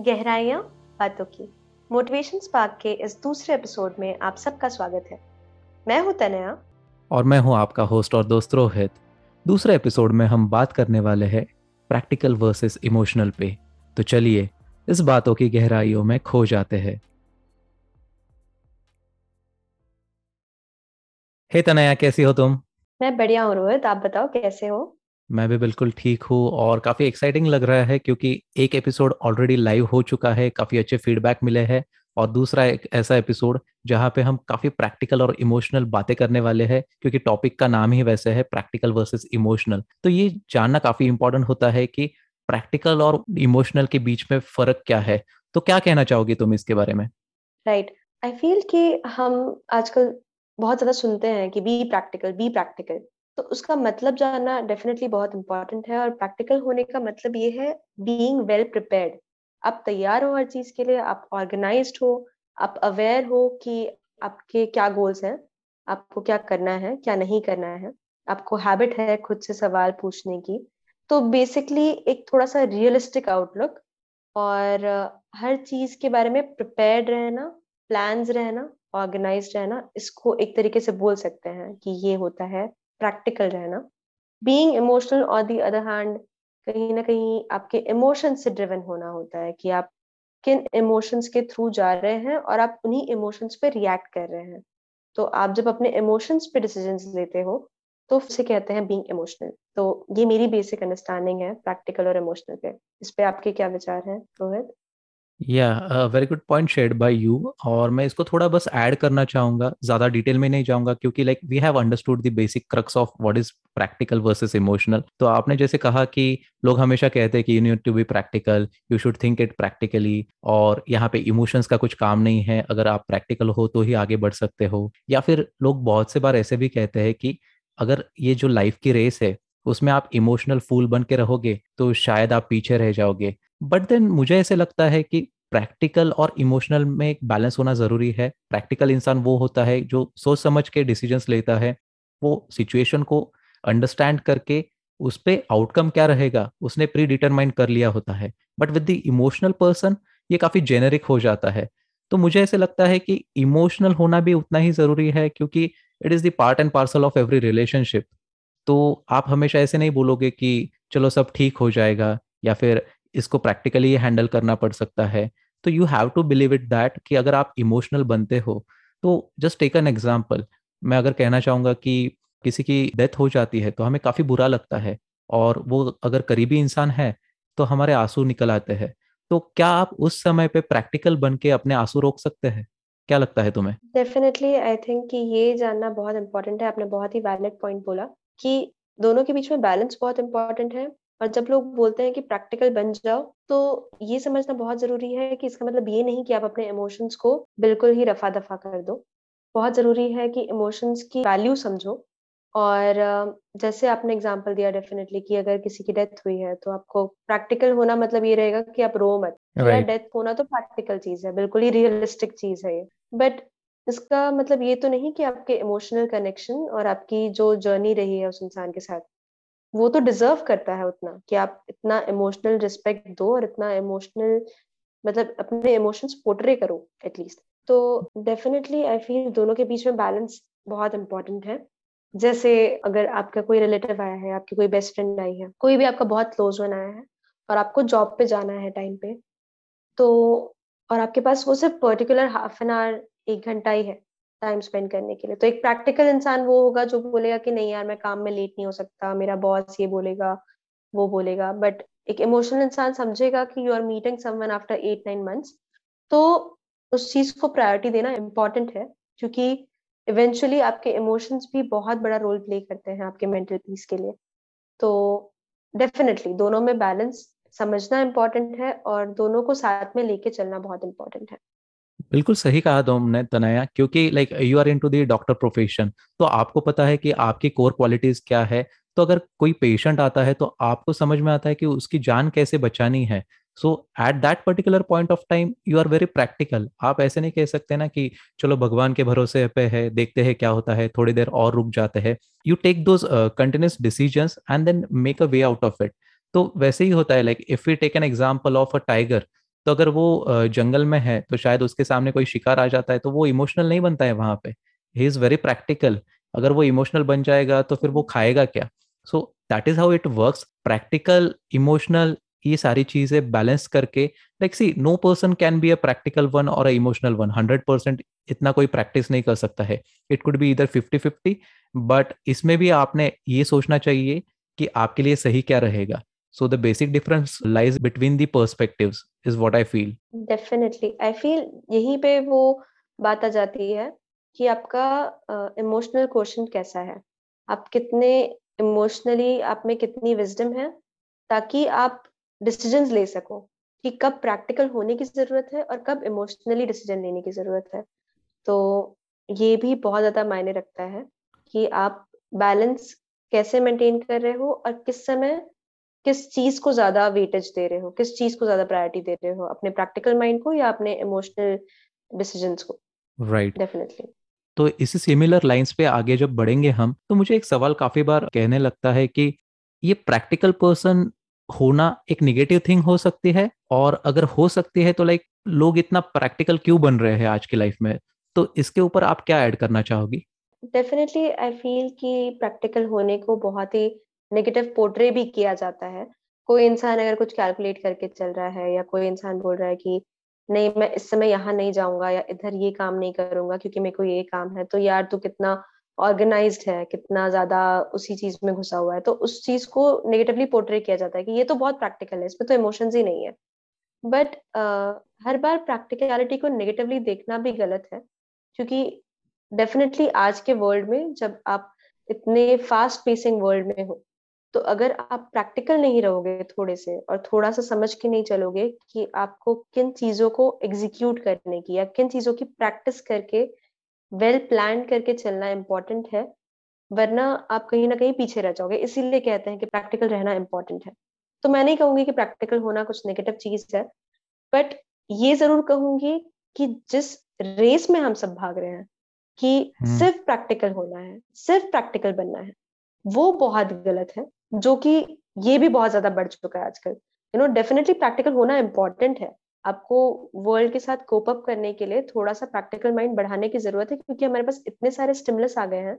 गहराइयाँ बातों की। Motivation spark के इस दूसरे एपिसोड में आप सबका स्वागत है। मैं हूँ तनया। और मैं हूँ आपका होस्ट और दोस्त रोहित। दूसरे एपिसोड में हम बात करने वाले हैं प्रैक्टिकल वर्सेस इमोशनल पे। तो चलिए इस बातों की गहराइयों में खो जाते हैं। हे तनया कैसी हो तुम? मैं बढ़िया हूँ रोहित आप बताओ कैसे हो? मैं भी बिल्कुल ठीक हूँ और काफ़ी एक्साइटिंग लग रहा है क्योंकि एक एपिसोड ऑलरेडी लाइव हो चुका है, काफ़ी अच्छे फीडबैक मिले हैं और दूसरा एक ऐसा एपिसोड जहाँ पे हम काफ़ी प्रैक्टिकल और इमोशनल बातें करने वाले हैं क्योंकि टॉपिक का नाम ही वैसे है प्रैक्टिकल वर्सेस इमोशनल तो ये जानना काफ़ी इंपॉर्टेंट होता है कि प्रैक्टिकल और इमोशनल के बीच में फ़र्क क्या है। तो क्या कहना चाहोगी तुम इसके बारे में? राइट आई फील कि हम आजकल बहुत ज़्यादा सुनते हैं कि बी प्रैक्टिकल बी प्रैक्टिकल तो उसका मतलब जानना डेफिनेटली बहुत इंपॉर्टेंट है और प्रैक्टिकल होने का मतलब ये है बीइंग वेल प्रिपेयर्ड आप तैयार हो हर चीज़ के लिए, आप ऑर्गेनाइज हो, आप अवेयर हो कि आपके क्या गोल्स हैं, आपको क्या करना है, क्या नहीं करना है, आपको हैबिट है खुद से सवाल पूछने की तो बेसिकली एक थोड़ा सा रियलिस्टिक आउटलुक और हर चीज़ के बारे में प्रिपेयर्ड रहना प्लान्स रहना ऑर्गेनाइज रहना, इसको एक तरीके से बोल सकते हैं कि ये होता है प्रैक्टिकल रहना। बीइंग इमोशनल और दी अदर हैंड कहीं ना कहीं आपके इमोशन से ड्रिवन होना होता है कि आप किन इमोशंस के थ्रू जा रहे हैं और आप उन्हीं इमोशंस पे रिएक्ट कर रहे हैं। तो आप जब अपने इमोशंस पे डिसीज़न लेते हो तो उसे कहते हैं बीइंग इमोशनल तो ये मेरी बेसिक अंडरस्टैंडिंग है प्रैक्टिकल और इमोशनल पे। इस पे आपके क्या विचार हैं, Rohit? Yeah very good point shared by you और मैं इसको थोड़ा बस ऐड करना चाहूँगा, ज़्यादा डिटेल में नहीं जाऊँगा क्योंकि like we have understood the basic crux of what is practical versus emotional तो आपने जैसे कहा कि लोग हमेशा कहते हैं कि you need to be practical you should think it practically और यहाँ पे इमोशंस का कुछ काम नहीं है। अगर आप प्रैक्टिकल हो तो ही आगे बढ़ सकते हो। या फिर लोग बहुत से बार ऐसे भी कहते हैं कि अगर ये जो लाइफ की रेस है, उसमें आप इमोशनल फूल बन के रहोगे तो शायद आप पीछे रह जाओगे। बट देन मुझे ऐसे लगता है कि प्रैक्टिकल और इमोशनल में एक बैलेंस होना ज़रूरी है। प्रैक्टिकल इंसान वो होता है जो सोच समझ के डिसीजंस लेता है। वो सिचुएशन को अंडरस्टैंड करके उस पर आउटकम क्या रहेगा, उसने प्री डिटरमाइन कर लिया होता है। But with the emotional person ये काफ़ी जेनेरिक हो जाता है। तो मुझे ऐसे लगता है कि इमोशनल होना भी उतना ही ज़रूरी है क्योंकि it is the part and parcel of every relationship तो आप हमेशा ऐसे नहीं बोलोगे कि चलो सब ठीक हो जाएगा या फिर इसको प्रैक्टिकली हैंडल करना पड़ सकता है। तो you have to believe it that कि अगर आप इमोशनल बनते हो तो जस्ट टेक एन एग्ज़ाम्पल मैं अगर कहना चाहूँगा कि किसी की डेथ हो जाती है तो हमें काफ़ी बुरा लगता है और वो अगर करीबी इंसान है तो हमारे आँसू निकल आते हैं। तो क्या आप उस समय पे प्रैक्टिकल बन के अपने आँसू रोक सकते हैं? क्या लगता है तुम्हें? डेफिनेटली आई थिंक कि ये जानना बहुत इंपॉर्टेंट है। आपने बहुत ही वैलिड पॉइंट बोला कि दोनों के बीच में बैलेंस बहुत इंपॉर्टेंट है। और जब लोग बोलते हैं कि प्रैक्टिकल बन जाओ तो ये समझना बहुत ज़रूरी है कि इसका मतलब ये नहीं कि आप अपने इमोशंस को बिल्कुल ही रफा दफ़ा कर दो। बहुत ज़रूरी है कि इमोशंस की वैल्यू समझो और जैसे आपने एग्जांपल दिया डेफिनेटली कि अगर किसी की डेथ हुई है तो आपको प्रैक्टिकल होना मतलब ये रहेगा कि आप रो मत। right. डेथ होना तो प्रैक्टिकल चीज़ है बिल्कुल ही रियलिस्टिक चीज़ है ये। बट इसका मतलब ये तो नहीं कि आपके इमोशनल कनेक्शन और आपकी जो जर्नी रही है उस इंसान के साथ वो तो डिजर्व करता है उतना कि आप इतना इमोशनल रिस्पेक्ट दो और इतना इमोशनल मतलब अपने इमोशंस पोर्ट्रे करो एटलीस्ट तो डेफिनेटली आई फील दोनों के बीच में बैलेंस बहुत इंपॉर्टेंट है। जैसे अगर आपका कोई रिलेटिव आया है, आपकी कोई बेस्ट फ्रेंड आई है, कोई भी आपका बहुत क्लोज वन आया है और आपको जॉब पे जाना है टाइम पे तो और आपके पास वो सिर्फ़ पर्टिकुलर हाफ़ एन आवर एक घंटा ही है। टाइम स्पेंड करने के लिए। तो एक प्रैक्टिकल इंसान वो होगा जो बोलेगा कि नहीं यार, मैं काम में लेट नहीं हो सकता, मेरा बॉस ये बोलेगा, वो बोलेगा। बट एक इमोशनल इंसान समझेगा कि you are meeting someone after eight nine months तो उस चीज़ को प्रायोरिटी देना इम्पोर्टेंट है, क्योंकि इवेंचुअली आपके इमोशंस भी बहुत बड़ा रोल प्ले करते हैं आपके मेंटल पीस के लिए। तो डेफिनेटली दोनों में बैलेंस समझना इम्पोर्टेंट है और दोनों को साथ में लेके चलना बहुत इम्पोर्टेंट है। बिल्कुल सही कहा तुमने, तनया, क्योंकि like you are into the doctor profession तो आपको पता है कि आपकी कोर क्वालिटीज क्या है? तो अगर कोई पेशेंट आता है तो आपको समझ में आता है कि उसकी जान कैसे बचानी है। So at that particular point of time you are very practical आप ऐसे नहीं कह सकते ना कि, चलो, भगवान के भरोसे पे है, देखते हैं क्या होता है, थोड़ी देर और रुक जाते हैं। You take those continuous decision and then make a way out of it तो वैसे ही होता है like if you take an example of a tiger तो अगर वो जंगल में है तो शायद उसके सामने कोई शिकार आ जाता है तो वो इमोशनल नहीं बनता है वहाँ पे। ही इज़ वेरी प्रैक्टिकल अगर वो इमोशनल बन जाएगा तो फिर वो खाएगा क्या? So that is how it works practical emotional, ये सारी चीज़ें बैलेंस करके like see no person can be a practical one और a emotional one hundred percent इतना कोई प्रैक्टिस नहीं कर सकता है। इट कुड बी इधर फिफ्टी फिफ्टी बट इसमें भी आपने ये सोचना चाहिए कि आपके लिए सही क्या रहेगा। So the basic difference lies between the perspectives is what I feel definitely I feel यहीं पे वो बात आ जाती है कि आपका इमोशनल uh, क्वेश्चन कैसा है? आप कितने इमोशनली आप में कितनी विजडम है ताकि आप डिसीजंस ले सको कि कब प्रैक्टिकल होने की ज़रूरत है और कब इमोशनली डिसीज़न लेने की ज़रूरत है। तो ये भी बहुत ज़्यादा मायने रखता है कि आप बैलेंस कैसे मेंटेन कर रहे हो और किस समय किस चीज़ को ज़्यादा वेटेज दे रहे हो? किस चीज़ को ज़्यादा प्रायोरिटी दे रहे हो? अपने प्रैक्टिकल माइंड को या अपने इमोशनल डिसीज़न को? राइट डेफिनेटली तो इसी सिमिलर लाइंस पे आगे जब बढ़ेंगे हम तो मुझे एक सवाल काफ़ी बार कहने लगता है कि ये प्रैक्टिकल पर्सन होना एक निगेटिव थिंग हो सकती है? और अगर हो सकती है तो लाइक लोग इतना प्रैक्टिकल क्यों बन रहे हैं आज की लाइफ में? तो इसके ऊपर आप क्या ऐड करना चाहोगी? डेफिनेटली आई फील कि प्रैक्टिकल होने को बहुत ही नेगेटिव पोर्ट्रे भी किया जाता है। कोई इंसान अगर कुछ कैलकुलेट करके चल रहा है या कोई इंसान बोल रहा है कि नहीं मैं इस समय यहाँ नहीं जाऊँगा या इधर ये काम नहीं करूँगा क्योंकि मेरे को ये काम है तो यार तू कितना ऑर्गेनाइज्ड है कितना ज़्यादा उसी चीज़ में घुसा हुआ है। तो उस चीज़ को नेगेटिवली पोर्ट्रे किया जाता है कि ये तो बहुत प्रैक्टिकल है इसमें तो इमोशंस ही नहीं है। बट uh, हर बार प्रैक्टिकलिटी को नेगेटिवली देखना भी गलत है क्योंकि डेफिनेटली आज के वर्ल्ड में जब आप इतने फास्ट पेसिंग वर्ल्ड में हो तो अगर आप प्रैक्टिकल नहीं रहोगे थोड़े से और थोड़ा सा समझ के नहीं चलोगे कि आपको किन चीज़ों को एग्जीक्यूट करने की या किन चीज़ों की प्रैक्टिस करके वेल well प्लान करके चलना इम्पोर्टेंट है वरना आप कहीं ना कहीं पीछे रह जाओगे। इसीलिए कहते हैं कि प्रैक्टिकल रहना इम्पोर्टेंट है। तो मैं नहीं कहूँगी कि प्रैक्टिकल होना कुछ नेगेटिव चीज़ है बट ये ज़रूर कहूँगी कि जिस रेस में हम सब भाग रहे हैं कि हम्म। सिर्फ़ प्रैक्टिकल होना है सिर्फ़ प्रैक्टिकल बनना है वो बहुत गलत है। जो कि ये भी बहुत ज़्यादा बढ़ चुका है आजकल। यू नो डेफिनेटली प्रैक्टिकल होना इम्पोर्टेंट है। आपको वर्ल्ड के साथ कोप अप करने के लिए थोड़ा सा प्रैक्टिकल माइंड बढ़ाने की ज़रूरत है, क्योंकि हमारे पास इतने सारे स्टिमुलस आ गए हैं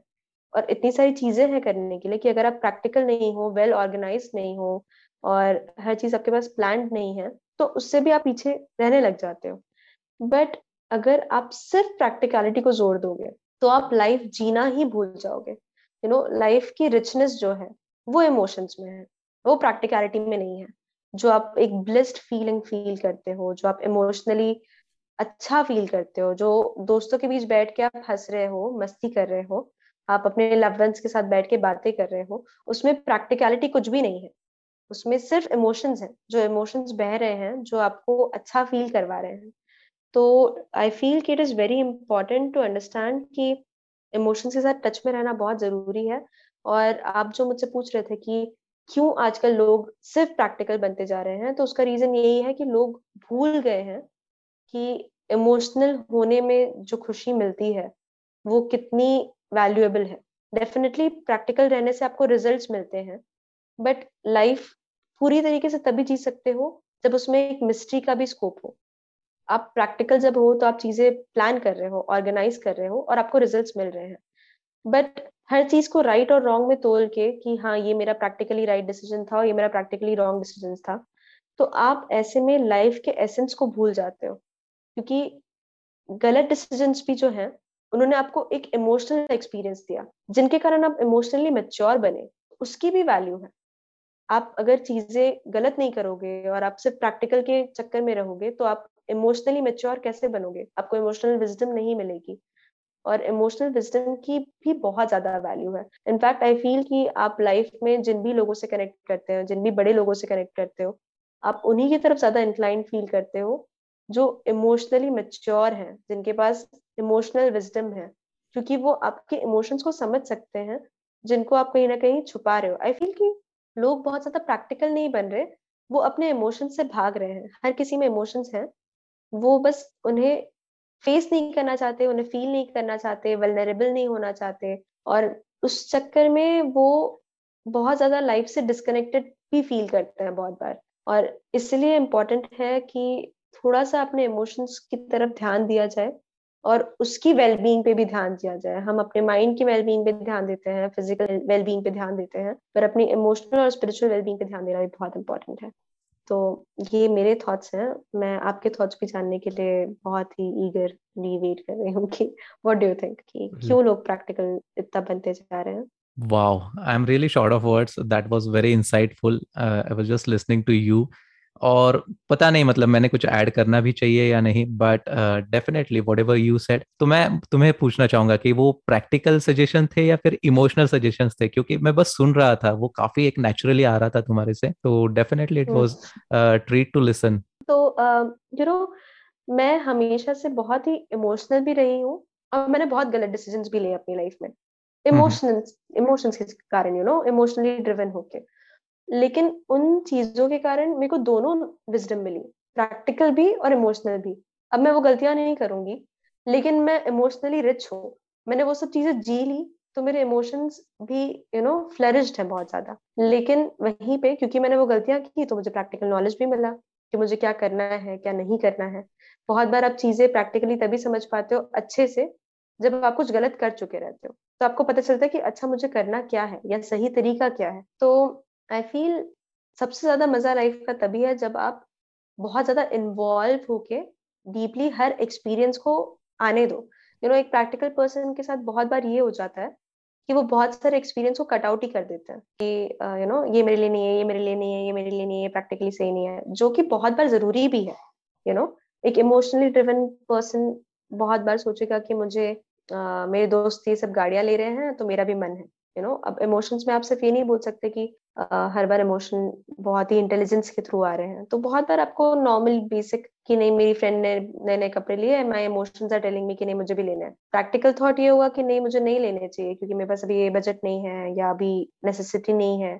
और इतनी सारी चीज़ें हैं करने के लिए कि अगर आप प्रैक्टिकल नहीं हो वेल ऑर्गेनाइज नहीं हो और हर चीज़ आपके पास प्लान नहीं है तो उससे भी आप पीछे रहने लग जाते हो। बट अगर आप सिर्फ़ प्रैक्टिकलिटी को ज़ोर दोगे तो आप लाइफ जीना ही भूल जाओगे। यू नो लाइफ की रिचनेस जो है वो इमोशंस में है, वो प्रैक्टिकलिटी में नहीं है। जो आप एक ब्लिस्ड फीलिंग फील करते हो, जो आप इमोशनली अच्छा फील करते हो, जो दोस्तों के बीच बैठ के आप हंस रहे हो, मस्ती कर रहे हो, आप अपने लव के साथ बैठ के बातें कर रहे हो, उसमें प्रैक्टिकलिटी कुछ भी नहीं है। उसमें सिर्फ़ इमोशंस हैं, जो इमोशंस बह रहे हैं, जो आपको अच्छा फील करवा रहे हैं। तो आई फील कि it is very important to understand कि इमोशंस के साथ टच में रहना बहुत ज़रूरी है। और आप जो मुझसे पूछ रहे थे कि क्यों आजकल लोग सिर्फ़ प्रैक्टिकल बनते जा रहे हैं तो उसका रीजन यही है कि लोग भूल गए हैं कि इमोशनल होने में जो खुशी मिलती है, वो कितनी वैल्यूएबल है। डेफिनेटली प्रैक्टिकल रहने से आपको रिजल्ट्स मिलते हैं बट लाइफ पूरी तरीके से तभी जी सकते हो जब उसमें एक मिस्ट्री का भी स्कोप हो। आप प्रैक्टिकल जब हो तो आप चीज़ें प्लान कर रहे हो ऑर्गेनाइज कर रहे हो और आपको रिजल्ट्स मिल रहे हैं। बट हर चीज़ को राइट और रॉन्ग में तोल के कि हाँ ये मेरा प्रैक्टिकली राइट डिसीज़न था और ये मेरा प्रैक्टिकली रॉन्ग डिसीज़न था तो आप ऐसे में लाइफ के एसेंस को भूल जाते हो। क्योंकि गलत डिसीज़न भी जो हैं, उन्होंने आपको एक इमोशनल एक्सपीरियंस दिया, जिनके कारण आप इमोशनली मेच्योर बने, उसकी भी वैल्यू है। आप अगर चीज़ें गलत नहीं करोगे और आप सिर्फ़ प्रैक्टिकल के चक्कर में रहोगे तो आप इमोशनली मेच्योर कैसे बनोगे? आपको इमोशनल विजडम नहीं मिलेगी। और इमोशनल विजडम की भी बहुत ज़्यादा वैल्यू है। इनफैक्ट आई फील कि आप लाइफ में जिन भी लोगों से कनेक्ट करते हो, जिन भी बड़े लोगों से कनेक्ट करते हो, आप उन्हीं की तरफ़ ज़्यादा इंक्लाइन फील करते हो जो इमोशनली मेच्योर हैं, जिनके पास इमोशनल विजडम है। क्योंकि वो आपके इमोशंस को समझ सकते हैं, जिनको आप कहीं ना कहीं छुपा रहे हो। आई फील कि लोग बहुत ज़्यादा प्रैक्टिकल नहीं बन रहे, वो अपने इमोशंस से भाग रहे हैं। हर किसी में इमोशंस हैं, वो बस उन्हें फेस नहीं करना चाहते, उन्हें फील नहीं करना चाहते वलनरेबल नहीं होना चाहते और उस चक्कर में वो बहुत ज़्यादा लाइफ से डिस्कनेक्टेड भी फील करते हैं बहुत बार और इसलिए इम्पोर्टेंट है कि थोड़ा सा अपने इमोशंस की तरफ़ ध्यान दिया जाए और उसकी वेलबींग पे भी ध्यान दिया जाए। हम अपने माइंड की वेलबींग पे ध्यान देते हैं फ़िज़िकल वेलबींग पे ध्यान देते हैं, पर अपनी इमोशनल और स्पिरिचुअल वेलबींग पे ध्यान देना भी बहुत इंपॉर्टेंट है। तो ये मेरे थॉट्स हैं मैं आपके थॉट्स भी जानने के लिए बहुत ही ईगरली वेट कर रही हूँ कि व्हाट डू यू थिंक कि क्यों लोग प्रैक्टिकल इतना बनते जा रहे हैं Wow, I'm really short of words. That was very insightful. Uh, I was just listening to you. और पता नहीं मतलब मैंने कुछ ऐड करना भी चाहिए या नहीं but definitely whatever you said तो मैं तुम्हें पूछना चाहूँगा कि वो प्रैक्टिकल सजेशन थे या फिर इमोशनल सजेशन थे? क्योंकि मैं बस सुन रहा था वो काफ़ी एक नेचुरली आ रहा था तुम्हारे से तो definitely it was treat to listen तो यू नो मैं हमेशा से बहुत ही इमोशनल भी रही हूँ और मैंने बहुत गलत डिसीज़न भी लिए अपनी लाइफ में। इमोशनल इमोशंस के कारण यू नो इमोशनली ड्रिवन होके। लेकिन उन चीज़ों के कारण मेरे को दोनों विजडम मिली प्रैक्टिकल भी और इमोशनल भी। अब मैं वो गलतियाँ नहीं करूँगी, लेकिन मैं इमोशनली रिच हूँ। मैंने वो सब चीज़ें जी ली तो मेरे इमोशंस भी यू नो फ्लरिश्ड है बहुत ज़्यादा। लेकिन वहीं पे क्योंकि मैंने वो गलतियाँ की तो मुझे प्रैक्टिकल नॉलेज भी मिला कि मुझे क्या करना है, क्या नहीं करना है। बहुत बार आप चीज़ें प्रैक्टिकली तभी समझ पाते हो अच्छे से, जब आप कुछ गलत कर चुके रहते हो। तो आपको पता चलता है कि अच्छा मुझे करना क्या है या सही तरीका क्या है। तो आई फील सबसे ज़्यादा मज़ा लाइफ का तभी है जब आप बहुत ज़्यादा इन्वॉल्व होके डीपली हर एक्सपीरियंस को आने दो। यू नो एक प्रैक्टिकल पर्सन के साथ बहुत बार ये हो जाता है कि वो बहुत सारे एक्सपीरियंस को कट आउट ही कर देते हैं कि यू नो ये मेरे लिए नहीं है, ये मेरे लिए नहीं है, ये मेरे लिए नहीं है प्रैक्टिकली सही नहीं है, जो कि बहुत बार ज़रूरी भी है। यू नो एक इमोशनली ड्रिवन पर्सन बहुत बार सोचेगा कि मुझे मेरे दोस्त ये सब गाड़ियाँ ले रहे हैं तो मेरा भी मन है। यू नो अब इमोशंस में आप सिर्फ़ ये नहीं बोल सकते कि हर बार इमोशन बहुत ही इंटेलिजेंस के थ्रू आ रहे हैं। तो बहुत बार आपको नॉर्मल बेसिक कि नहीं, मेरी फ्रेंड ने नए नए कपड़े लिए my emotions are telling me कि नहीं, मुझे भी लेना है। प्रैक्टिकल थॉट ये होगा कि नहीं, मुझे नहीं लेने चाहिए, क्योंकि मेरे पास अभी ये बजट नहीं है या अभी नेसेसिटी नहीं है।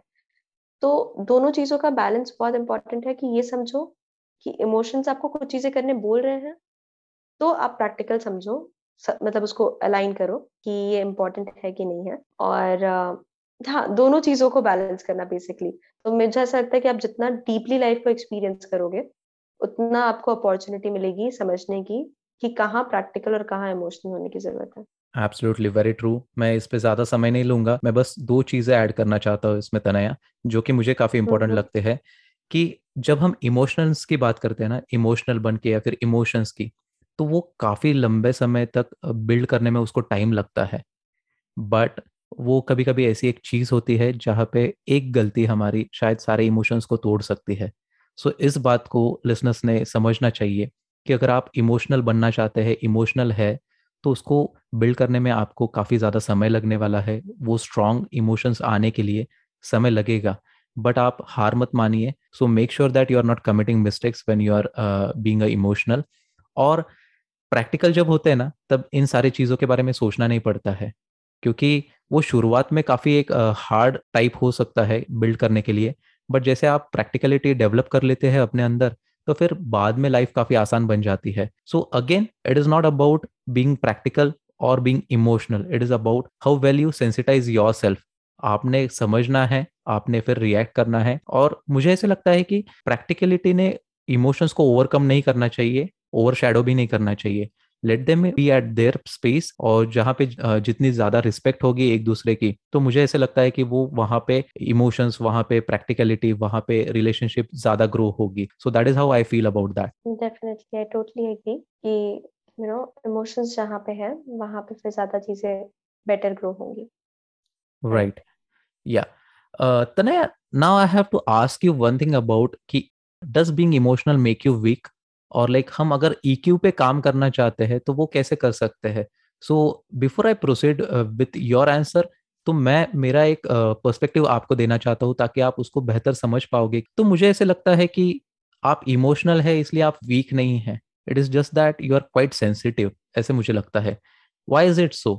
तो दोनों चीज़ों का बैलेंस बहुत इंपॉर्टेंट है कि ये समझो कि इमोशंस आपको कुछ चीज़ें करने बोल रहे हैं तो आप प्रैक्टिकल समझो मतलब उसको अलाइन करो कि ये इम्पोर्टेंट है कि नहीं है। और हाँ दोनों चीज़ों को बैलेंस करना बेसिकली तो मुझे ऐसा लगता है कि आप जितना डीपली लाइफ को एक्सपीरियंस करोगे उतना आपको अपॉर्चुनिटी मिलेगी समझने की कि कहाँ प्रैक्टिकल और कहाँ इमोशनल होने की ज़रूरत है। एब्सोल्युटली वेरी ट्रू मैं इस पे ज़्यादा समय नहीं लूँगा। मैं बस दो चीज़ें ऐड करना चाहता हूँ इसमें तनया जो कि मुझे काफ़ी इंपॉर्टेंट लगते हैं कि जब हम इमोशनल्स की बात करते हैं ना इमोशनल बन के या फिर इमोशंस की तो वो काफ़ी लंबे समय तक बिल्ड करने में उसको टाइम लगता है। बट वो कभी कभी ऐसी एक चीज़ होती है जहाँ पे एक गलती हमारी शायद सारे इमोशंस को तोड़ सकती है। सो so, इस बात को लिसनर्स ने समझना चाहिए कि अगर आप इमोशनल बनना चाहते हैं इमोशनल है तो उसको बिल्ड करने में आपको काफ़ी ज़्यादा समय लगने वाला है वो स्ट्रॉन्ग इमोशंस आने के लिए समय लगेगा। बट आप हार मत मानिए। So make sure that you are not committing mistakes when you are being a emotional. और प्रैक्टिकल जब होते हैं ना तब इन सारी चीज़ों के बारे में सोचना नहीं पड़ता है क्योंकि वो शुरुआत में काफ़ी एक हार्ड टाइप हो सकता है बिल्ड करने के लिए बट जैसे आप प्रैक्टिकलिटी डेवलप कर लेते हैं अपने अंदर तो फिर बाद में लाइफ काफ़ी आसान बन जाती है। So again it is not about being practical और being emotional it is about how well you sensitize yourself आपने समझना है, आपने फिर रिएक्ट करना है, और मुझे ऐसे लगता है कि प्रैक्टिकलिटी ने इमोशंस को ओवरकम नहीं करना चाहिए ओवर भी नहीं करना चाहिए। Let them be at their space और जहाँ पे जितनी ज़्यादा रिस्पेक्ट होगी एक दूसरे की तो मुझे ऐसे लगता है कि वो वहाँ पे इमोशंस वहाँ पे प्रैक्टिकलिटी वहाँ पे रिलेशनशिप ज़्यादा ग्रो होगी। So that is how I feel about that definitely I totally agree कि यू नो इमोशंस जहाँ पे है वहाँ पे फिर ज़्यादा चीज़ें बेटर ग्रो होंगी। राइट या Tanaya now I have to ask you one thing about कि does being emotional make you weak और लाइक हम अगर ई e पे काम करना चाहते हैं तो वो कैसे कर सकते हैं? So before I proceed with your answer तो मैं मेरा एक पर्सपेक्टिव uh, आपको देना चाहता हूँ ताकि आप उसको बेहतर समझ पाओगे। तो मुझे ऐसे लगता है कि आप इमोशनल है इसलिए आप वीक नहीं है। It is just that you are quite sensitive ऐसे मुझे लगता है। वाई इज़ इट सो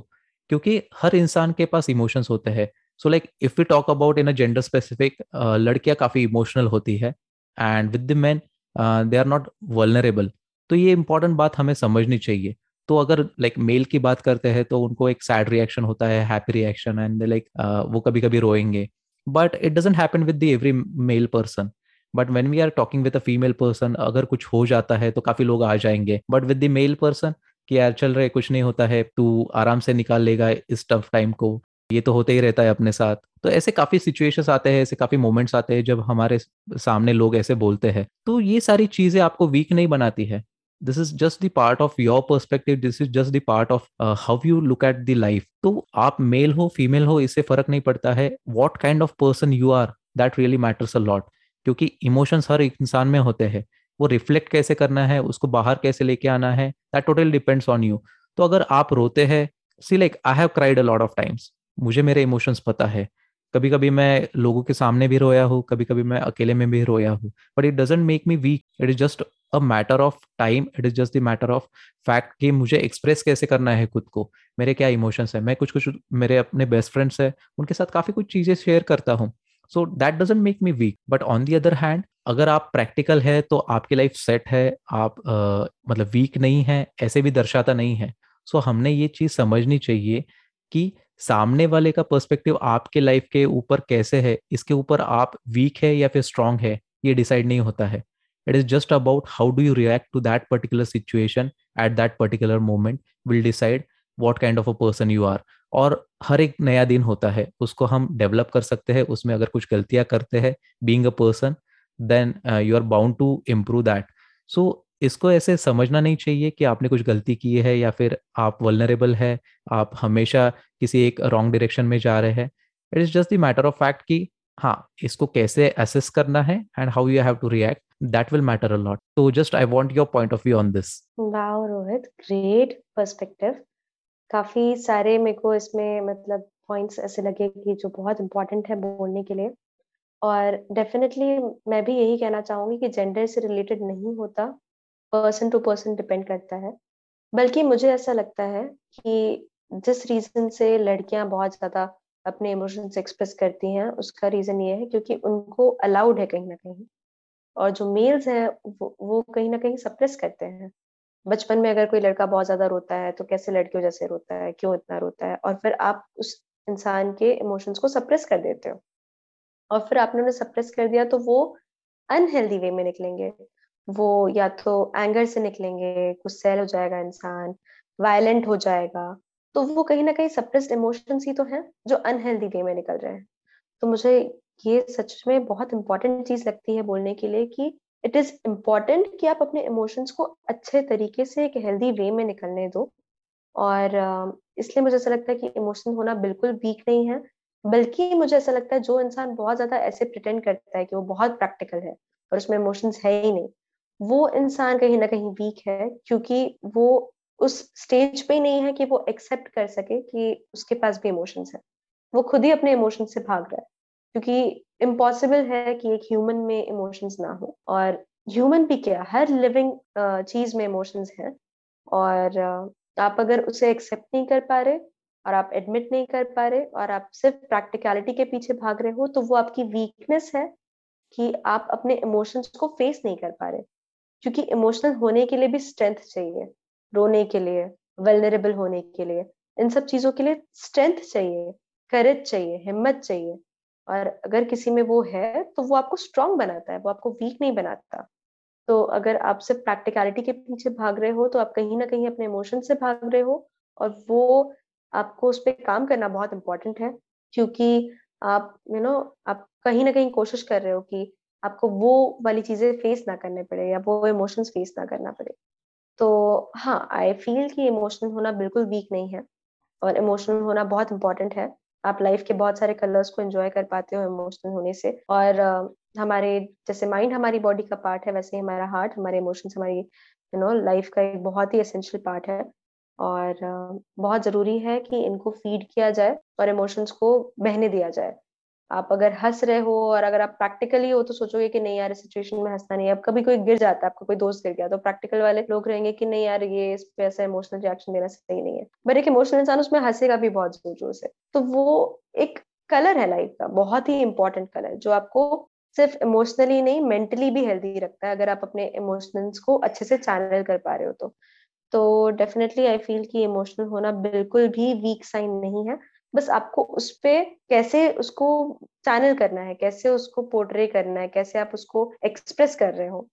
क्योंकि हर इंसान के पास इमोशंस होते हैं। So like if you talk about in a gender specific लड़कियाँ काफ़ी इमोशनल होती है। And with the man they are not vulnerable तो ये इंपॉर्टेंट बात हमें समझनी चाहिए। तो अगर लाइक like, मेल की बात करते हैं तो उनको एक सैड रिएक्शन होता है हैप्पी रिएक्शन एंड लाइक वो कभी कभी रोएँगे but it doesn't happen with every male person but when we are talking with a female person अगर कुछ हो जाता है तो काफ़ी लोग आ जाएँगे। But with the male person कि यार चल रहे कुछ नहीं होता है तू आराम से निकाल लेगा इस टफ टाइम को। ये तो होते ही रहता है अपने साथ। तो ऐसे काफ़ी सिचुएशंस आते हैं, ऐसे काफ़ी मोमेंट्स आते हैं जब हमारे सामने लोग ऐसे बोलते हैं। तो ये सारी चीज़ें आपको वीक नहीं बनाती है। This is just the part of your perspective this is just the part of how you look at the life तो आप मेल हो फीमेल हो, इससे फ़र्क नहीं पड़ता है। What kind of person you are that really matters a lot क्योंकि इमोशंस हर इंसान में होते हैं। वो रिफ्लेक्ट कैसे करना है, उसको बाहर कैसे लेके आना है that totally depends on you तो अगर आप रोते हैं see like I have cried a lot of times मुझे मेरे इमोशंस पता है। कभी कभी मैं लोगों के सामने भी रोया हूँ कभी कभी मैं अकेले में भी रोया हूँ। But it doesn't make me weak it is just a matter of time it is just the matter of fact कि मुझे एक्सप्रेस कैसे करना है खुद को? मेरे क्या इमोशंस है? मैं कुछ कुछ मेरे अपने बेस्ट फ्रेंड्स है उनके साथ काफ़ी कुछ चीज़ें शेयर करता हूँ। So that doesn't make me weak but on the other hand अगर आप प्रैक्टिकल है तो आपकी लाइफ सेट है आप uh, मतलब वीक नहीं है ऐसे भी दर्शाता नहीं है। सो so, हमने ये चीज़ समझनी चाहिए कि सामने वाले का पर्सपेक्टिव आपके लाइफ के ऊपर कैसे है? इसके ऊपर आप वीक है या फिर स्ट्रांग है? ये डिसाइड नहीं होता है। It is just about how do you react to that particular situation at that particular moment will decide what kind of a person you are और हर एक नया दिन होता है, उसको हम डेवलप कर सकते हैं, उसमें अगर कुछ गलतियाँ करते हैं being a person then you are bound to improve that so इसको ऐसे समझना नहीं चाहिए कि आपने कुछ गलती की है या फिर आप वलनरेबल है, आप हमेशा किसी एक रॉन्ग डायरेक्शन में जा रहे हैं। It is just the matter of fact कि हाँ इसको कैसे असेस करना है and how you have to react that will matter a lot तो just I want your point of view on this wow Rohit great perspective काफ़ी सारे मेरे को इसमें मतलब पॉइंट्स ऐसे लगे कि जो बहुत इंपॉर्टेंट है बोलने के लिए। और डेफिनेटली मैं भी यही कहना चाहूँगी कि जेंडर से रिलेटेड नहीं होता। पर्सन टू पर्सन डिपेंड करता है। बल्कि मुझे ऐसा लगता है कि जिस रीजन से लड़कियाँ बहुत ज़्यादा अपने इमोशंस एक्सप्रेस करती हैं उसका रीजन ये है क्योंकि उनको अलाउड है कहीं ना कहीं। और जो मेल्स हैं वो, वो कहीं ना कहीं सप्रेस करते हैं। बचपन में अगर कोई लड़का बहुत ज़्यादा रोता है तो कैसे लड़कियों जैसे रोता है क्यों इतना रोता है? और फिर आप उस इंसान के इमोशंस को सप्रेस कर देते हो। और फिर आपने उन्हें सप्रेस कर दिया तो वो अनहेल्दी वे में निकलेंगे। वो या तो एंगर से निकलेंगे गुस्सैल हो जाएगा इंसान वायलेंट हो जाएगा तो वो कहीं ना कहीं सप्रेस्ड इमोशंस ही तो हैं, जो अनहेल्दी वे में निकल रहे हैं। तो मुझे ये सच में बहुत इंपॉर्टेंट चीज़ लगती है बोलने के लिए कि इट इज़ इंपॉर्टेंट कि आप अपने इमोशंस को अच्छे तरीके से एक हेल्दी वे में निकलने दो। और इसलिए मुझे ऐसा लगता है कि इमोशन होना बिल्कुल वीक नहीं है, बल्कि मुझे ऐसा लगता है जो इंसान बहुत ज़्यादा ऐसे प्रिटेंड करता है कि वो बहुत प्रैक्टिकल है और उसमें इमोशंस है ही नहीं। वो इंसान कहीं ना कहीं वीक है, क्योंकि वो उस स्टेज पे नहीं है कि वो एक्सेप्ट कर सके कि उसके पास भी इमोशंस है। वो खुद ही अपने इमोशंस से भाग रहा है, क्योंकि इम्पॉसिबल है कि एक ह्यूमन में इमोशंस ना हो। और ह्यूमन भी क्या, हर लिविंग चीज़ में इमोशंस हैं। और आप अगर उसे एक्सेप्ट नहीं कर पा रहे और आप एडमिट नहीं कर पा रहे और आप सिर्फ़ प्रैक्टिकलिटी के पीछे भाग रहे हो तो वो आपकी वीकनेस है कि आप अपने इमोशंस को फेस नहीं कर पा रहे। क्योंकि इमोशनल होने के लिए भी स्ट्रेंथ चाहिए रोने के लिए वेलनरेबल होने के लिए इन सब चीज़ों के लिए स्ट्रेंथ चाहिए करेज चाहिए हिम्मत चाहिए। और अगर किसी में वो है तो वो आपको स्ट्रांग बनाता है वो आपको वीक नहीं बनाता। तो अगर आप सिर्फ़ प्रैक्टिकलिटी के पीछे भाग रहे हो तो आप कहीं ना कहीं अपने इमोशन से भाग रहे हो और वो आपको उस पर काम करना बहुत इम्पोर्टेंट है क्योंकि आप यू you नो know, आप कहीं ना कहीं कोशिश कर रहे हो कि आपको वो वाली चीज़ें फेस ना करने पड़े या वो इमोशंस फेस ना करना पड़े। तो हाँ आई फील कि इमोशनल होना बिल्कुल वीक नहीं है और इमोशनल होना बहुत इंपॉर्टेंट है। आप लाइफ के बहुत सारे कलर्स को एंजॉय कर पाते हो इमोशनल होने से और हमारे जैसे माइंड हमारी बॉडी का पार्ट है, वैसे ही हमारा हार्ट हमारे इमोशंस हमारी यू नो लाइफ का एक बहुत ही एसेंशियल पार्ट है। और बहुत ज़रूरी है कि इनको फ़ीड किया जाए और इमोशंस को बहने दिया जाए। आप अगर हंस रहे हो और अगर आप प्रैक्टिकली हो तो सोचोगे कि नहीं यार, इस सिचुएशन में हंसना नहीं है। अब कभी कोई गिर जाता है, आपका कोई दोस्त गिर गया तो प्रैक्टिकल वाले लोग रहेंगे कि नहीं यार, ये इस पे ऐसा इमोशनल रिएक्शन देना सही नहीं है। बट एक इमोशनल इंसान, उसमें हंसेगा भी बहुत ज़ोर ज़ोर से। तो वो एक कलर है लाइफ का, बहुत ही इंपॉर्टेंट कलर जो आपको सिर्फ़ इमोशनली नहीं मेंटली भी हेल्दी रखता है, अगर आप अपने इमोशंस को अच्छे से चैनल कर पा रहे हो तो। तो डेफिनेटली आई फील कि इमोशनल होना बिल्कुल भी वीक साइन नहीं है। बस आपको उस पर कैसे उसको चैनल करना है कैसे उसको पोर्ट्रे करना है कैसे आप उसको एक्सप्रेस कर रहे हो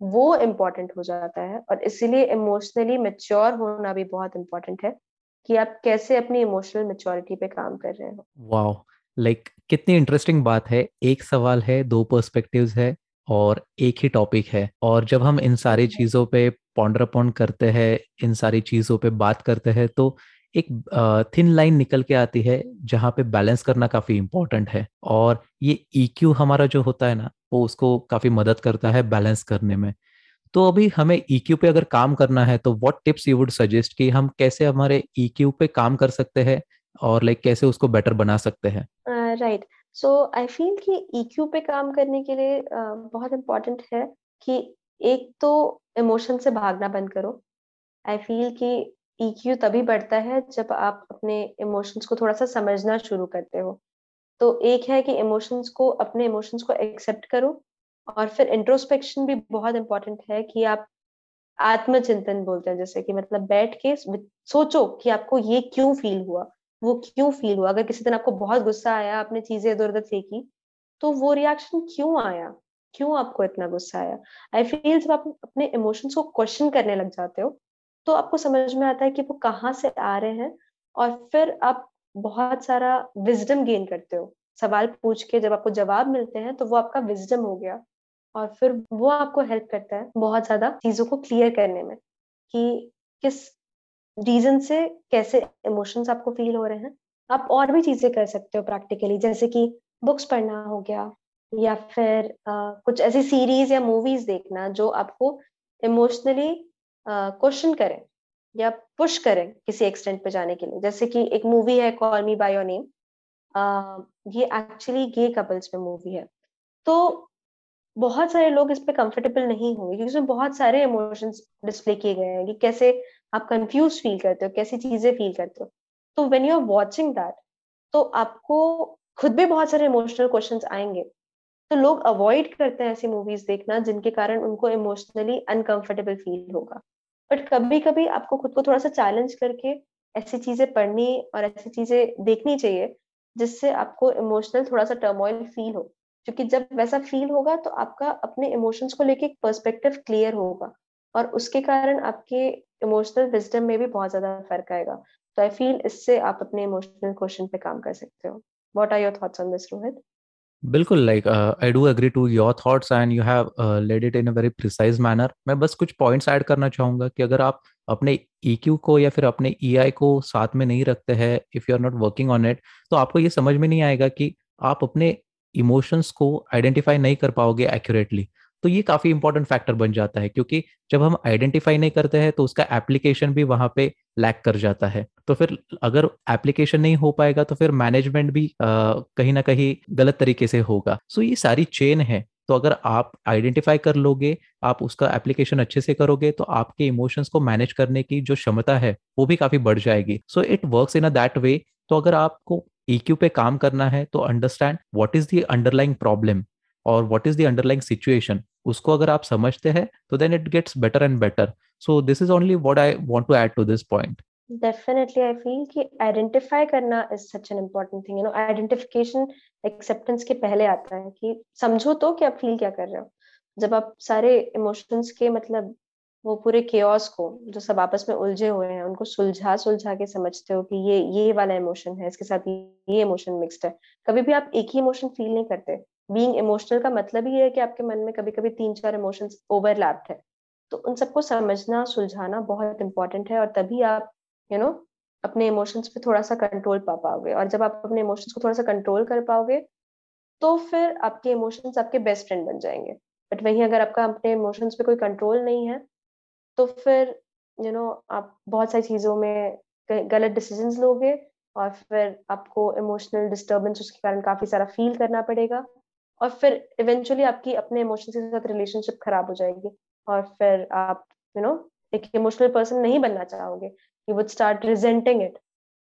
वो इम्पोर्टेंट हो जाता है। और इसीलिए इमोशनली मेच्योर होना भी बहुत इम्पोर्टेंट है कि आप कैसे अपनी इमोशनल मेच्योरिटी पे काम कर रहे हो। वाओ लाइक like, कितनी इंटरेस्टिंग बात है। एक सवाल है दो पर्सपेक्टिव्स है और एक ही टॉपिक है। और जब हम इन सारी चीज़ों पे पॉन्डर अपॉन करते हैं इन सारी चीज़ों पे बात करते हैं तो एक थिन लाइन निकल के आती है जहाँ पे बैलेंस करना काफ़ी इम्पोर्टेंट है और ये ई e हमारा जो होता है ना वो उसको काफ़ी मदद करता है बैलेंस करने में। तो अभी हमें ई e पे अगर काम करना है तो what tips you would suggest कि हम कैसे हमारे ई e पे काम कर सकते हैं और लाइक कैसे उसको बेटर बना सकते हैं? राइट सो आई फील कि ईक्यू पे काम करने के लिए uh, बहुत इम्पोर्टेंट है कि एक तो इमोशन से भागना बंद करो। आई फील कि ईक्यू तभी बढ़ता है जब आप अपने इमोशंस को थोड़ा सा समझना शुरू करते हो। तो एक है कि इमोशंस को, अपने इमोशंस को एक्सेप्ट करो और फिर इंट्रोस्पेक्शन भी बहुत इंपॉर्टेंट है कि आप आत्मचिंतन बोलते हैं, जैसे कि मतलब बैठ के सोचो कि आपको ये क्यों फील हुआ, वो क्यों फील हुआ। अगर किसी दिन आपको बहुत गुस्सा आया, आपने चीज़ें इधर उधर फेंकी तो वो रिएक्शन क्यों आया? क्यों आपको इतना गुस्सा आया? आई फील जब आप अपने इमोशंस को क्वेश्चन करने लग जाते हो तो आपको समझ में आता है कि वो कहाँ से आ रहे हैं और फिर आप बहुत सारा विजडम गेन करते हो। सवाल पूछ के जब आपको जवाब मिलते हैं तो वो आपका विजडम हो गया और फिर वो आपको हेल्प करता है बहुत ज़्यादा चीज़ों को क्लियर करने में कि किस रीजन से कैसे इमोशंस आपको फील हो रहे हैं। आप और भी चीज़ें कर सकते हो प्रैक्टिकली जैसे कि बुक्स पढ़ना हो गया या फिर आ, कुछ ऐसी सीरीज़ या मूवीज़ देखना जो आपको इमोशनली क्वेश्चन करें या पुश करें किसी एक्सटेंट पे जाने के लिए। जैसे कि एक मूवी है call me by your name ये एक्चुअली गे कपल्स पे मूवी है। तो बहुत सारे लोग इस पे कंफर्टेबल नहीं होंगे क्योंकि इसमें बहुत सारे इमोशंस डिस्प्ले किए गए हैं कि कैसे आप कंफ्यूज फील करते हो, कैसी चीज़ें फील करते हो। तो when you are watching that तो आपको खुद भी बहुत सारे इमोशनल क्वेश्चंस आएँगे। तो लोग अवॉइड करते हैं ऐसी मूवीज़ देखना जिनके कारण उनको इमोशनली अनकंफर्टेबल फील होगा। बट कभी कभी आपको खुद को थोड़ा सा चैलेंज करके ऐसी चीज़ें पढ़नी और ऐसी चीज़ें देखनी चाहिए, जिससे आपको इमोशनल थोड़ा सा टर्मोइल फील हो। क्योंकि जब वैसा फील होगा तो आपका अपने इमोशंस को लेके एक पर्सपेक्टिव क्लियर होगा और उसके कारण आपके इमोशनल विजडम में भी बहुत ज़्यादा फ़र्क आएगा। तो आई फील इससे आप अपने इमोशनल क्वेश्चन पे काम कर सकते हो। What are your thoughts on this Rohit बिल्कुल like I do agree to your thoughts and you have led it in a very precise manner मैं बस कुछ पॉइंट्स ऐड करना चाहूँगा कि अगर आप अपने ईक्यू को या फिर अपने ईआई को साथ में नहीं रखते हैं if you are not working on it तो आपको ये समझ में नहीं आएगा कि आप अपने इमोशंस को आइडेंटिफाई नहीं कर पाओगे एक्यूरेटली तो ये काफ़ी इंपॉर्टेंट फैक्टर बन जाता है, क्योंकि जब हम आइडेंटिफाई नहीं करते हैं तो उसका एप्लीकेशन भी वहाँ पे लैक कर जाता है। तो फिर अगर एप्लीकेशन नहीं हो पाएगा तो फिर मैनेजमेंट भी कहीं ना कहीं गलत तरीके से होगा। सो ये सारी चेन है। तो अगर आप आइडेंटिफाई कर लोगे, आप उसका एप्लीकेशन अच्छे से करोगे तो आपके इमोशंस को मैनेज करने की जो क्षमता है, वो भी काफ़ी बढ़ जाएगी। So it work in a that way तो अगर आपको EQ पे काम करना है तो understand what is the underlying problem और what is the underlying situation उसको अगर आप समझते हैं तो then it gets better and better so this is only what I want to add to this point definitely I feel कि identify करना is such an important thing you know identification acceptance के पहले आता है कि समझो तो कि आप फील क्या कर रहे हो। जब आप सारे इमोशंस के मतलब वो पूरे केओस को, जो सब आपस में उलझे हुए हैं, उनको सुलझा सुलझा के समझते हो कि ये ये वाला इमोशन है, इसके साथ ये इमोशन मिक्स्ड है। कभी भी आप एक ही इमोशन फील नहीं करते। बीइंग इमोशनल का मतलब ही है कि आपके मन में कभी कभी तीन चार इमोशंस ओवरलैप्ड है। तो उन सबको समझना सुलझाना बहुत इंपॉर्टेंट है और तभी आप यू you नो know, अपने इमोशंस पे थोड़ा सा कंट्रोल पा पाओगे और जब आप अपने इमोशंस को थोड़ा सा कंट्रोल कर पाओगे तो फिर आपके इमोशंस आपके बेस्ट फ्रेंड बन जाएँगे। बट वहीं अगर आपका अपने इमोशंस पे कोई कंट्रोल नहीं है तो फिर यू you नो know, आप बहुत सारी चीज़ों में गलत डिसीज़न लोगे और फिर आपको इमोशनल डिस्टर्बेंस उसके कारण काफ़ी सारा फील करना पड़ेगा। और फिर इवेंचुअली आपकी अपने इमोशन के साथ रिलेशनशिप खराब हो जाएगी। और फिर आप यू you नो know, एक इमोशनल पर्सन नहीं बनना चाहोगे you would start resenting it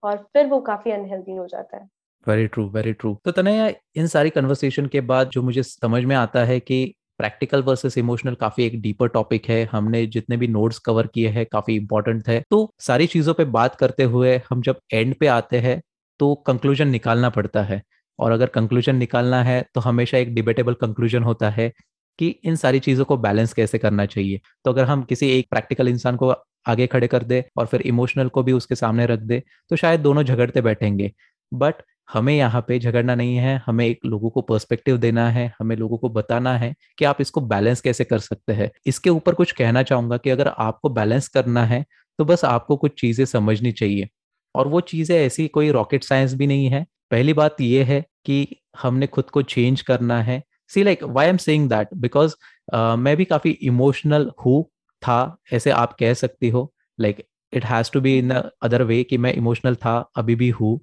और फिर वो काफ़ी अनहेल्दी हो जाता है। वेरी ट्रू वेरी ट्रू तो तनया इन सारी कन्वर्सेशन के बाद जो मुझे समझ में आता है कि प्रैक्टिकल वर्सेस इमोशनल काफ़ी एक डीपर टॉपिक है। हमने जितने भी नोट्स कवर किए हैं काफ़ी इंपॉर्टेंट है। तो सारी चीज़ों पे बात करते हुए हम जब एंड पे आते हैं तो कंक्लूजन निकालना पड़ता है। और अगर कंक्लूजन निकालना है तो हमेशा एक डिबेटेबल कंक्लूजन होता है कि इन सारी चीज़ों को बैलेंस कैसे करना चाहिए। तो अगर हम किसी एक प्रैक्टिकल इंसान को आगे खड़े कर दे और फिर इमोशनल को भी उसके सामने रख दे तो शायद दोनों झगड़ते बैठेंगे। बट हमें यहाँ पे झगड़ना नहीं है, हमें एक लोगों को पर्सपेक्टिव देना है, हमें लोगों को बताना है कि आप इसको बैलेंस कैसे कर सकते हैं। इसके ऊपर कुछ कहना चाहूँगा कि अगर आपको बैलेंस करना है तो बस आपको कुछ चीज़ें समझनी चाहिए। और वो चीज़ें ऐसी कोई रॉकेट साइंस भी नहीं है। पहली बात यह है कि हमने खुद को चेंज करना है। See like why I'm saying that because मैं भी काफ़ी इमोशनल हूँ था ऐसे आप कह सकती हो। Like it has to be in other way कि मैं इमोशनल था अभी भी हूँ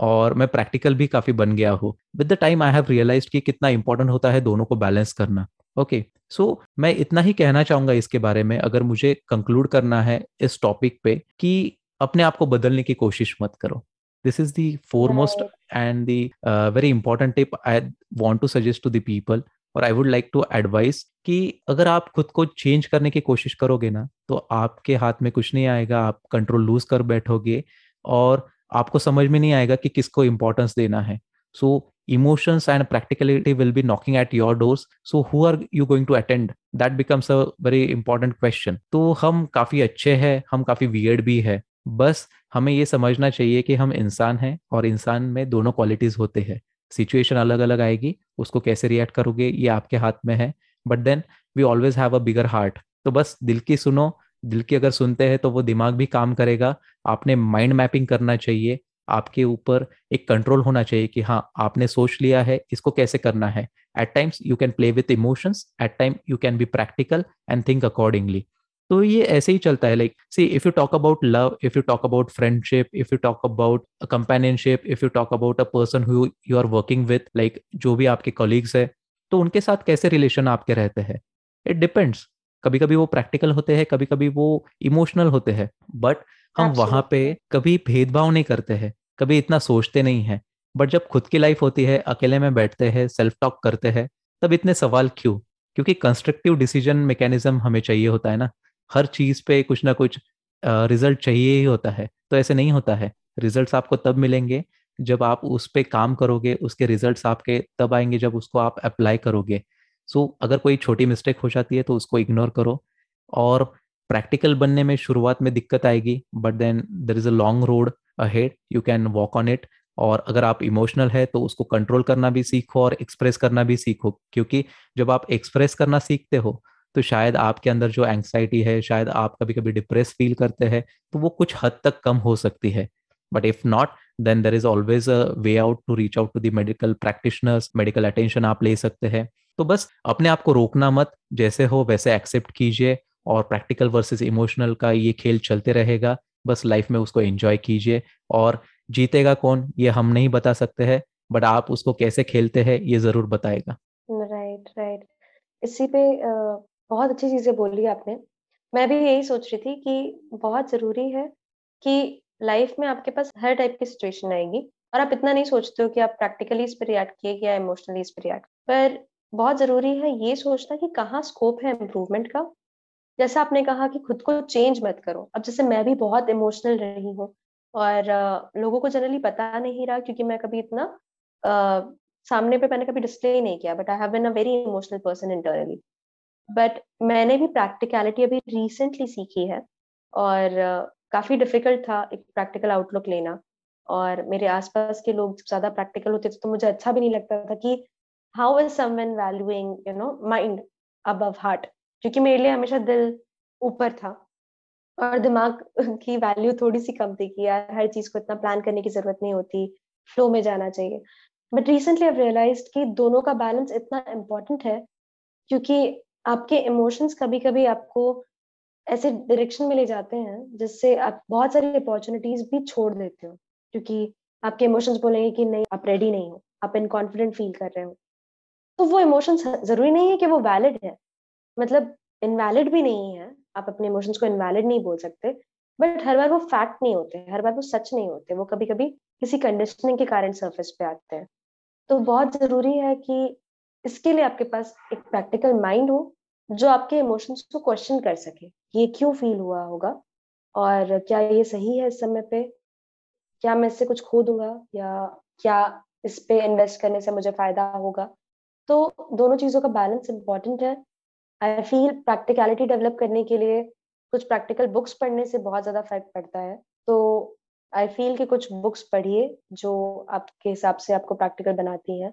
और मैं प्रैक्टिकल भी काफ़ी बन गया हूँ। With the time I have realise कि कितना इंपॉर्टेंट होता है दोनों को बैलेंस करना। ओके okay, सो so, मैं इतना ही कहना चाहूँगा इसके बारे में अगर मुझे कंक्लूड करना है इस टॉपिक पे कि अपने आप को बदलने की कोशिश मत करो। This is the foremost right. and the uh, very important tip i want to suggest to the people और I would like to advice कि अगर आप खुद को चेंज करने की कोशिश करोगे ना तो आपके हाथ में कुछ नहीं आएगा आप कंट्रोल लूज कर बैठोगे और आपको समझ में नहीं आएगा कि किसको इंपॉर्टेंस देना है। So emotions and practicality will be knocking at your doors so who are you going to attend that becomes a very important question तो हम काफ़ी अच्छे हैं हम काफ़ी वियर्ड भी है। बस हमें ये समझना चाहिए कि हम इंसान हैं और इंसान में दोनों क्वालिटीज होते हैं। सिचुएशन अलग अलग आएगी, उसको कैसे रिएक्ट करोगे, ये आपके हाथ में है। But then we always have a bigger heart तो बस दिल की सुनो, दिल की अगर सुनते हैं तो वो दिमाग भी काम करेगा। आपने माइंड मैपिंग करना चाहिए। आपके ऊपर एक कंट्रोल होना चाहिए कि हाँ आपने सोच लिया है, इसको कैसे करना है। At times you can play with emotions at time you can be practical and think accordingly तो ये ऐसे ही चलता है like see if you talk about love if you talk about friendship if you talk about companionship if you talk about a person who you are working with like जो भी आपके colleagues है तो उनके साथ कैसे रिलेशन आपके रहते हैं? इट डिपेंड्स कभी कभी वो प्रैक्टिकल होते हैं कभी कभी वो इमोशनल होते हैं बट हम वहाँ पे कभी भेदभाव नहीं करते हैं कभी इतना सोचते नहीं है बट जब खुद की लाइफ होती है अकेले में बैठते हैं सेल्फ टॉक करते हैं तब इतने सवाल क्यों? क्योंकि कंस्ट्रक्टिव डिसीज़न मैकेनिज्म हमें चाहिए होता है ना। हर चीज़ पे कुछ ना कुछ रिज़ल्ट चाहिए ही होता है। तो ऐसे नहीं होता है। रिजल्ट्स आपको तब मिलेंगे जब आप उस पर काम करोगे उसके रिजल्ट्स आपके तब आएँगे जब उसको आप अप्लाई करोगे। सो so, अगर कोई छोटी मिस्टेक हो जाती है तो उसको इग्नोर करो और प्रैक्टिकल बनने में शुरुआत में दिक्कत आएगी but then there is a long road ahead you can walk on it और अगर आप इमोशनल है तो उसको कंट्रोल करना भी सीखो और एक्सप्रेस करना भी सीखो। क्योंकि जब आप एक्सप्रेस करना सीखते हो तो शायद आपके अंदर जो एंग्जाइटी है शायद आप कभी कभी डिप्रेस फील करते हैं तो वो कुछ हद तक कम हो सकती है। But if not then there is always a way out to reach out to the medical practitioners medical attention आप ले सकते हैं। तो बस अपने आप को रोकना मत जैसे हो वैसे एक्सेप्ट कीजिए और प्रैक्टिकल वर्सेस इमोशनल का ये खेल चलते रहेगा। बस लाइफ में उसको एंजॉय कीजिए और जीतेगा कौन ये हम नहीं बता सकते हैं बट आप उसको कैसे खेलते हैं ये ज़रूर बताएगा। Right right, right right. इसी पे बहुत अच्छी चीज़ें बोली आपने। मैं भी यही सोच रही थी कि बहुत ज़रूरी है कि लाइफ में आपके पास हर टाइप की सिचुएशन आएगी और आप इतना नहीं सोचते हो कि आप प्रैक्टिकली इस पर रिएक्ट किए या इमोशनली इस पर रिएक्ट। पर बहुत ज़रूरी है ये सोचना कि कहाँ स्कोप है इम्प्रूवमेंट का। जैसा आपने कहा कि खुद को चेंज मत करो। अब जैसे मैं भी बहुत इमोशनल रही हूँ और लोगों को जनरली पता नहीं रहा क्योंकि मैं कभी इतना uh, सामने पे मैंने कभी डिस्प्ले नहीं किया but I have been a very emotional person internally but मैंने भी प्रैक्टिकलिटी अभी रिसेंटली सीखी है और काफ़ी डिफ़िकल्ट था एक प्रैक्टिकल आउटलुक लेना। और मेरे आसपास के लोग जब ज़्यादा प्रैक्टिकल होते थे तो मुझे अच्छा भी नहीं लगता था कि how is someone valuing you know mind above heart क्योंकि मेरे लिए हमेशा दिल ऊपर था और दिमाग की वैल्यू थोड़ी सी कम थी कि यार हर चीज़ को इतना प्लान करने की ज़रूरत नहीं होती फ्लो में जाना चाहिए। बट रिसेंटली आई रियलाइज़ कि दोनों का बैलेंस इतना इम्पोर्टेंट है क्योंकि आपके इमोशंस कभी कभी आपको ऐसे डायरेक्शन में ले जाते हैं, जिससे आप बहुत सारी अपॉर्चुनिटीज़ भी छोड़ देते हो, क्योंकि आपके इमोशंस बोलेंगे कि नहीं, आप रेडी नहीं हो, आप इनकॉन्फिडेंट फील कर रहे हो। तो वो इमोशंस ज़रूरी नहीं है कि वो वैलिड है। मतलब इनवैलिड भी नहीं है, आप अपने इमोशंस को इनवैलिड नहीं बोल सकते बट हर बार वो फैक्ट नहीं होते, हर बार वो सच नहीं होते, वो कभी कभी किसी कंडीशनिंग के कारण सरफेस पे आते हैं। तो बहुत ज़रूरी है कि इसके लिए आपके पास एक प्रैक्टिकल माइंड हो, जो आपके इमोशंस को क्वेश्चन कर सके, ये क्यों फील हुआ होगा? और क्या ये सही है इस समय पे? क्या मैं इससे कुछ खो दूँगा? या क्या इस पे इन्वेस्ट करने से मुझे फ़ायदा होगा? तो दोनों चीज़ों का बैलेंस इंपॉर्टेंट है। आई फील प्रैक्टिकलिटी डेवलप करने के लिए कुछ प्रैक्टिकल बुक्स पढ़ने से बहुत ज़्यादा फ़र्क पड़ता है। तो आई फील कि कुछ बुक्स पढ़िए, जो आपके हिसाब से आपको प्रैक्टिकल बनाती हैं।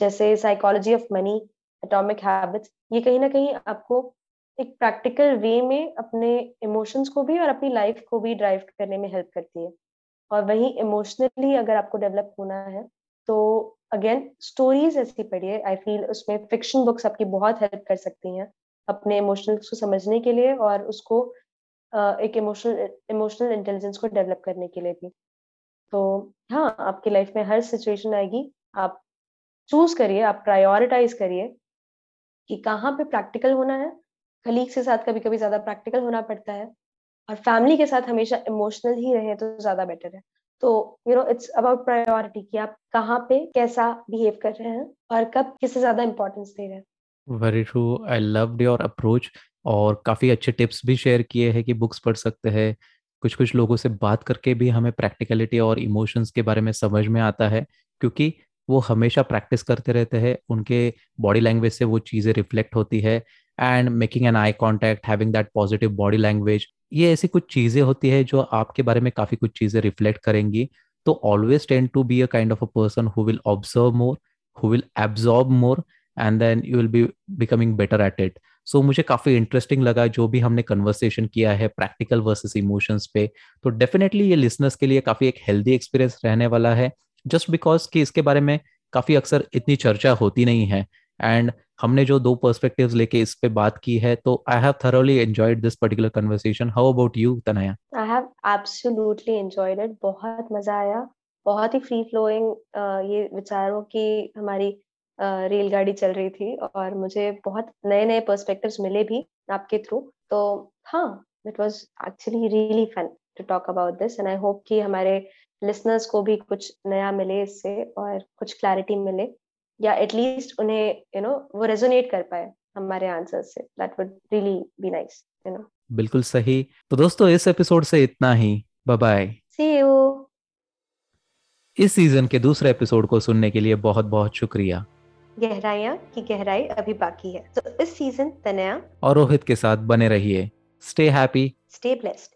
जैसे psychology of money atomic habits ये कहीं ना कहीं आपको एक प्रैक्टिकल वे में अपने इमोशंस को भी और अपनी लाइफ को भी ड्राइव करने में हेल्प करती है। और वहीं इमोशनली अगर आपको डेवलप होना है तो अगेन स्टोरीज ऐसी पढ़िए। आई फील उसमें फिक्शन बुक्स आपकी बहुत हेल्प कर सकती हैं अपने इमोशनल्स को समझने के लिए और उसको एक इमोशनल इमोशनल इंटेलिजेंस को डेवलप करने के लिए भी। तो हाँ आपकी लाइफ में हर सिचुएशन आएगी। आप चूज़ करिए, आप प्रायोरिटाइज करिए कि कहाँ पे प्रैक्टिकल होना है। कलीग के साथ कभी कभी ज़्यादा प्रैक्टिकल होना पड़ता है और फैमिली के साथ हमेशा इमोशनल ही रहे तो ज़्यादा बेटर है। तो you know it's about priority कि आप कहाँ पे कैसा बिहेव कर रहे हैं और कब किससे ज़्यादा इंपॉर्टेंस दे रहे हैं। Very true I love your approach और काफ़ी अच्छे टिप्स भी शेयर किए हैं कि बुक्स पढ़ सकते हैं। कुछ कुछ लोगों से बात करके भी हमें प्रैक्टिकलिटी और इमोशंस के बारे में समझ में आता है, क्योंकि वो हमेशा प्रैक्टिस करते रहते हैं, उनके बॉडी लैंग्वेज से वो चीज़ें रिफ्लेक्ट होती है and making an eye contact having that positive body language, ये ऐसी कुछ चीज़ें होती है जो आपके बारे में काफ़ी कुछ चीज़ें रिफ्लेक्ट करेंगी। तो always tend to be a kind of a person who will observe more who will absorb more and then you will be becoming better at it so मुझे काफ़ी इंटरेस्टिंग लगा जो भी हमने कन्वर्सेशन किया है प्रैक्टिकल वर्सेस इमोशंस पे। तो डेफिनेटली ये लिसनर्स के लिए काफ़ी एक हेल्दी एक्सपीरियंस रहने वाला है। जस्ट बिकॉज़ कि इसके बारे में काफ़ी अक्सर इतनी चर्चा होती नहीं है। एंड हमने जो दो पर्सपेक्टिव्स लेके इस पे बात की है तो I have thoroughly enjoyed this particular conversation how about you Tanaya I have absolutely enjoyed it बहुत मज़ा आया। बहुत ही फ्री फ्लोइंग ये विचारों की हमारी रेलगाड़ी चल रही थी और मुझे बहुत नए नए पर्सपेक्टिव्स मिले भी आपके थ्रू तो हाँ it was actually really fun to talk about this and I hope कि हमारे लिसनर्स को भी कुछ नया मिले इससे और कुछ क्लैरिटी मिले या एटलीस्ट उन्हें यू नो वो रेजोनेट कर पाए हमारे आंसर से। That would really be nice you know बिल्कुल सही। तो दोस्तों इस एपिसोड से इतना ही। बाय बाय सी यू इस सीज़न के दूसरे एपिसोड को सुनने के लिए बहुत बहुत शुक्रिया। गहराइयाँ की गहराई अभी बाकी है। तो इस सीज़न तनया और रोहित के साथ बने रहिए। Stay happy stay blessed